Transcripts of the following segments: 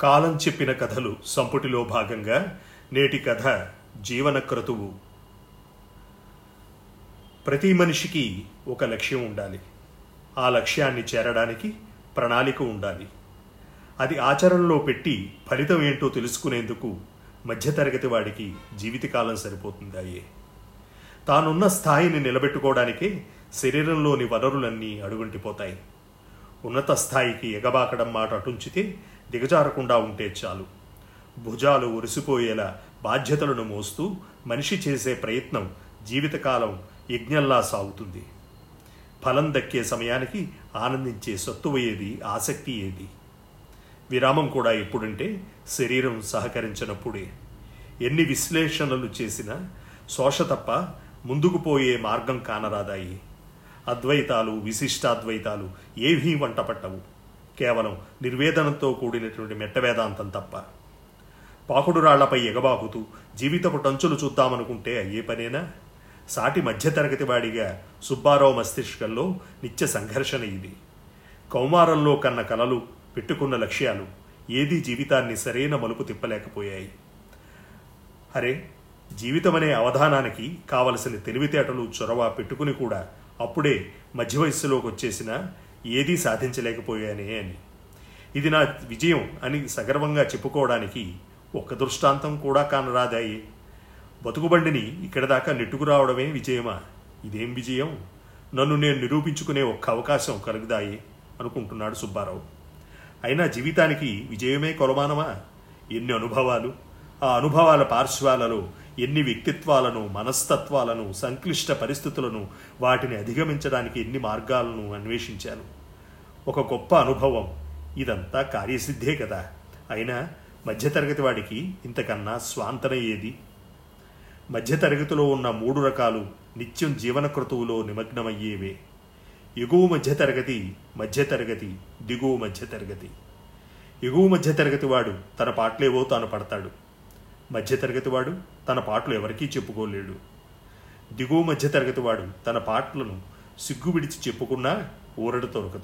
కాలం చెప్పిన కథలు సంపుటిలో భాగంగా నేటి కథ జీవన క్రతువు ప్రతి మనిషికి ఒక లక్ష్యం ఉండాలి. ఆ లక్ష్యాన్ని చేరడానికి ప్రణాళిక ఉండాలి. అది ఆచరణలో పెట్టి ఫలితం ఏంటో తెలుసుకునేందుకు మధ్యతరగతి వాడికి జీవితకాలం సరిపోతుందాయే. తానున్న స్థాయిని నిలబెట్టుకోవడానికే శరీరంలోని వనరులన్నీ అడుగుంటిపోతాయి. ఉన్నత స్థాయికి ఎగబాకడం మాట అటుంచితే దిగజారకుండా ఉంటే చాలు. భుజాలు ఒరిసిపోయేలా బాధ్యతలను మోస్తూ మనిషి చేసే ప్రయత్నం జీవితకాలం యజ్ఞంలా సాగుతుంది. ఫలం దక్కే సమయానికి ఆనందించే సత్తువ ఏది ఆసక్తి ఏది? విరామం కూడా ఎప్పుడంటే శరీరం సహకరించినప్పుడే. ఎన్ని విశ్లేషణలు చేసినా శోష తప్ప ముందుకు పోయే మార్గం కానరాదాయి. అద్వైతాలు విశిష్టాద్వైతాలు ఏవీ వంట పట్టవు కేవలం నిర్వేదనంతో కూడినటువంటి మెట్ట వేదాంతం తప్ప. పాకుడు రాళ్ళపై ఎగబాకుతూ జీవితపు టంచులు చూద్దామనుకుంటే అయ్యే పనేనా? సాటి మధ్యతరగతి వాడిగా సుబ్బారావు మస్తిష్కంలో నిత్య సంఘర్షణ ఇది. కౌమారంలో కన్న కలలు పెట్టుకున్న లక్ష్యాలు ఏదీ జీవితాన్ని సరైన మలుపు తిప్పలేకపోయాయి. అరే జీవితమనే అవధానానికి కావలసిన తెలివితేటలు చొరవ పెట్టుకుని కూడా అప్పుడే మధ్య వయస్సులోకి వచ్చేసిన ఏదీ సాధించలేకపోయానే అని. ఇది నా విజయం అని సగర్వంగా చెప్పుకోవడానికి ఒక్క దృష్టాంతం కూడా కానరాదాయి. బతుకుబండిని ఇక్కడ దాకా నెట్టుకురావడమే విజయమా? ఇదేం విజయం? నన్ను నేను నిరూపించుకునే ఒక్క అవకాశం కలుగుదాయి అనుకుంటున్నాడు సుబ్బారావు. అయినా జీవితానికి విజయమే కొలమానమా? ఎన్ని అనుభవాలు? ఆ అనుభవాల పార్శ్వాలలో ఎన్ని వ్యక్తిత్వాలను మనస్తత్వాలను సంక్లిష్ట పరిస్థితులను వాటిని అధిగమించడానికి ఎన్ని మార్గాలను అన్వేషించాను. ఒక గొప్ప అనుభవం. ఇదంతా కార్యసిద్ధే కదా. అయినా మధ్యతరగతి వాడికి ఇంతకన్నా స్వాంతన ఏది? మధ్యతరగతిలో ఉన్న మూడు రకాలు నిత్యం జీవన క్రతువులో నిమగ్నమయ్యేవే. ఎగువ మధ్యతరగతి మధ్యతరగతి దిగువ మధ్యతరగతి. ఎగువ మధ్యతరగతి వాడు తన పాటలేవో తాను పడతాడు. మధ్యతరగతి వాడు తన పాటలు ఎవరికీ చెప్పుకోలేడు. దిగువ మధ్యతరగతి వాడు తన పాటలను సిగ్గు విడిచి చెప్పుకున్నా ఊరడు దొరకదు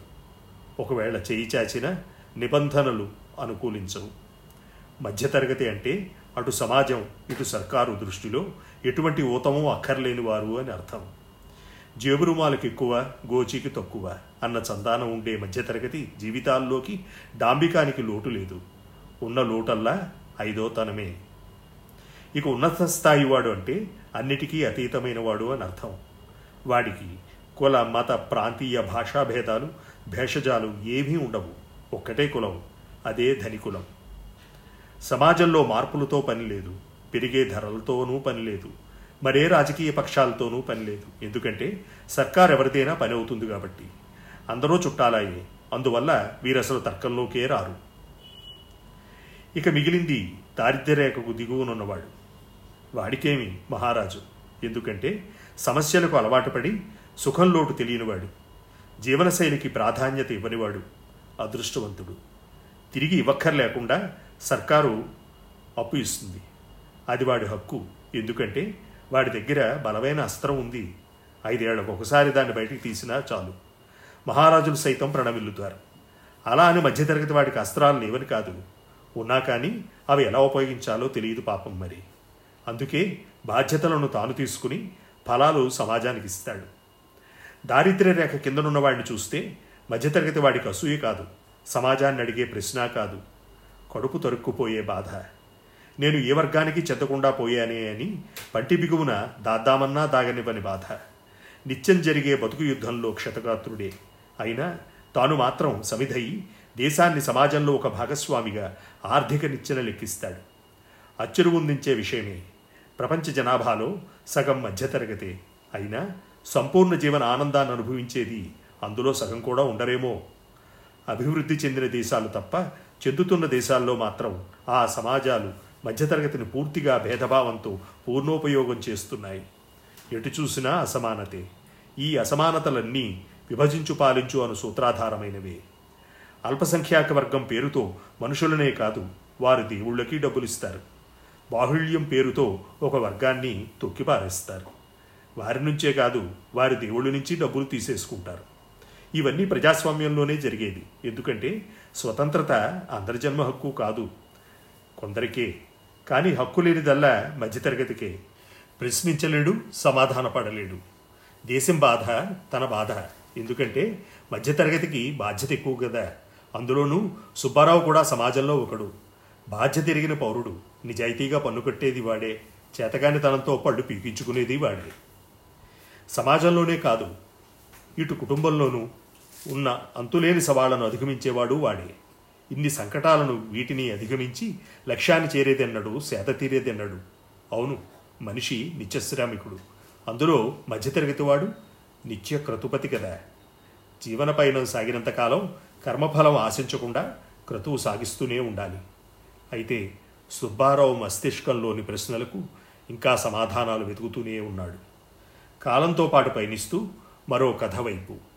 ఒకవేళ చేయి చాచిన నిబంధనలు అనుకూలించవు. మధ్యతరగతి అంటే అటు సమాజం ఇటు సర్కారు దృష్టిలో ఎటువంటి ఊతమో అక్కర్లేని వారు అని అర్థం. జేబురుమాలకు ఎక్కువ గోచికి తక్కువ అన్న చందానం ఉండే మధ్యతరగతి జీవితాల్లోకి డాంబికానికి లోటు లేదు. ఉన్న లోటల్లా ఐదో తనమే. ఇక ఉన్నత స్థాయి వాడు అంటే అన్నిటికీ అతీతమైన వాడు అని అర్థం. వాడికి కుల మత ప్రాంతీయ భాషా భేదాలు భేషజాలు ఏమీ ఉండవు. ఒక్కటే కులం అదే ధనికులం సమాజంలో మార్పులతో పని లేదు పెరిగే ధరలతోనూ పని లేదు మరే రాజకీయ పక్షాలతోనూ పని లేదు. ఎందుకంటే సర్కార్ ఎవరిదైనా పని అవుతుంది కాబట్టి. అందరూ చుట్టాలాయే అందువల్ల వీరసలు తర్కంలోకే రారు. ఇక మిగిలింది దారిద్ర్యరేఖకు దిగువనున్నవాడు. వాడికేమి మహారాజు? ఎందుకంటే సమస్యలకు అలవాటు పడి సుఖంలోటు తెలియనివాడు. జీవనశైలికి ప్రాధాన్యత ఇవ్వనివాడు అదృష్టవంతుడు. తిరిగి ఇవ్వక్కర్లేకుండా సర్కారు అప్పు ఇస్తుంది. అది వాడి హక్కు. ఎందుకంటే వాడి దగ్గర బలమైన అస్త్రం ఉంది. ఐదేళ్ళకు ఒకసారి దాన్ని బయటికి తీసినా చాలు. మహారాజులు సైతం ప్రణమిల్లుతారు. అలా అని మధ్యతరగతి వాడికి అస్త్రాలు లేవని కాదు. ఉన్నా కానీ అవి ఎలా ఉపయోగించాలో తెలియదు పాపం మరి. అందుకే బాధ్యతలను తాను తీసుకుని ఫలాలు సమాజానికి ఇస్తాడు. దారిద్ర్య రేఖ కిందనున్న వాడిని చూస్తే మధ్యతరగతి వాడికి అసూయ కాదు సమాజాన్ని అడిగే ప్రశ్న కాదు. కడుపు తరుక్కుపోయే బాధ. నేను ఏ వర్గానికి చెందకుండా పోయానే అని పంటి బిగువున దాద్దామన్నా దాగనివ్వని బాధ. నిత్యం జరిగే బతుకు యుద్ధంలో క్షతగాత్రుడే. అయినా తాను మాత్రం సమిధయి దేశాన్ని సమాజంలో ఒక భాగస్వామిగా ఆర్థిక నిచ్చెన లెక్కిస్తాడు. అచ్చెరువుందించే విషయమే. ప్రపంచ జనాభాలో సగం మధ్యతరగతే. అయినా సంపూర్ణ జీవన ఆనందాన్ని అనుభవించేది అందులో సగం కూడా ఉండరేమో. అభివృద్ధి చెందిన దేశాలు తప్ప చెందుతున్న దేశాల్లో మాత్రం ఆ సమాజాలు మధ్యతరగతిని పూర్తిగా భేదభావంతో పూర్ణోపయోగం చేస్తున్నాయి. ఎటు చూసినా అసమానతే. ఈ అసమానతలన్నీ విభజించు పాలించు అను సూత్రాధారమైనవే. అల్పసంఖ్యాక వర్గం పేరుతో మనుషులనే కాదు వారు దేవుళ్ళకి డబ్బులిస్తారు. బాహుళ్యం పేరుతో ఒక వర్గాన్ని తొక్కిపారేస్తారు. వారి నుంచే కాదు వారి దేవుళ్ళ నుంచి డబ్బులు తీసేసుకుంటారు. ఇవన్నీ ప్రజాస్వామ్యంలోనే జరిగేది. ఎందుకంటే స్వతంత్రత అందరి జన్మ హక్కు కాదు. కొందరికే కానీ హక్కు లేనిదల్లా మధ్యతరగతికే. ప్రశ్నించలేడు సమాధానపడలేడు. దేశం బాధ తన బాధ. ఎందుకంటే మధ్యతరగతికి బాధ్యత ఎక్కువ కదా. అందులోనూ సుబ్బారావు కూడా సమాజంలో ఒకడు. బాధ్యత ఎరిగిన పౌరుడు. నిజాయితీగా పన్ను కట్టేది వాడే చేతగానితనంతో పళ్ళు పీకించుకునేది వాడే. సమాజంలోనే కాదు ఇటు కుటుంబంలోనూ ఉన్న అంతులేని సవాళ్ళను అధిగమించేవాడు వాడే. ఇన్ని సంకటాలను వీటిని అధిగమించి లక్ష్యాన్ని చేరేదెన్నడు సేద తీరేదెన్నడు. అవును మనిషి నిత్యశ్రామికుడు. అందులో మధ్యతరగతి వాడు నిత్య క్రతుపతి కదా. జీవన పయనం సాగినంతకాలం కర్మఫలం ఆశించకుండా క్రతువు సాగిస్తూనే ఉండాలి. అయితే సుబ్బారావు మస్తిష్కంలోని ప్రశ్నలకు ఇంకా సమాధానాలు వెతుకుతూనే ఉన్నాడు. కాలంతో పాటు పయనిస్తూ మరో కథ వైపు.